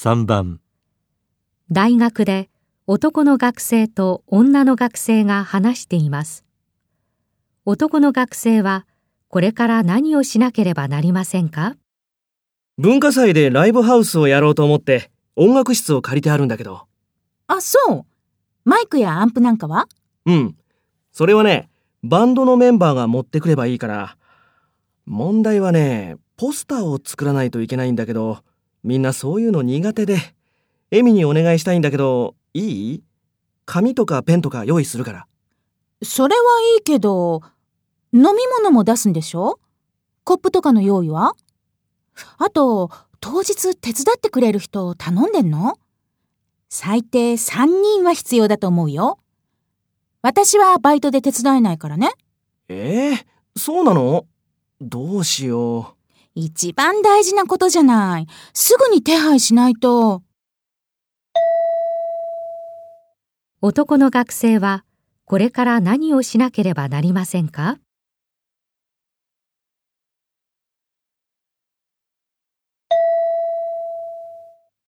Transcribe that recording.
3番大学で男の学生と女の学生が話しています。男の学生はこれから何をしなければなりませんか？文化祭でライブハウスをやろうと思って音楽室を借りてあるんだけど。あ、そう。マイクやアンプなんかは？うん。それはね、バンドのメンバーが持ってくればいいから。問題はね、ポスターを作らないといけないんだけど、みんなそういうの苦手で。エミにお願いしたいんだけど、いい？紙とかペンとか用意するから。それはいいけど、飲み物も出すんでしょ？コップとかの用意は？あと、当日手伝ってくれる人頼んでんの？最低3人は必要だと思うよ。私はバイトで手伝えないからね。ええそうなの？どうしよう。一番大事なことじゃない。すぐに手配しないと。男の学生はこれから何をしなければなりませんか？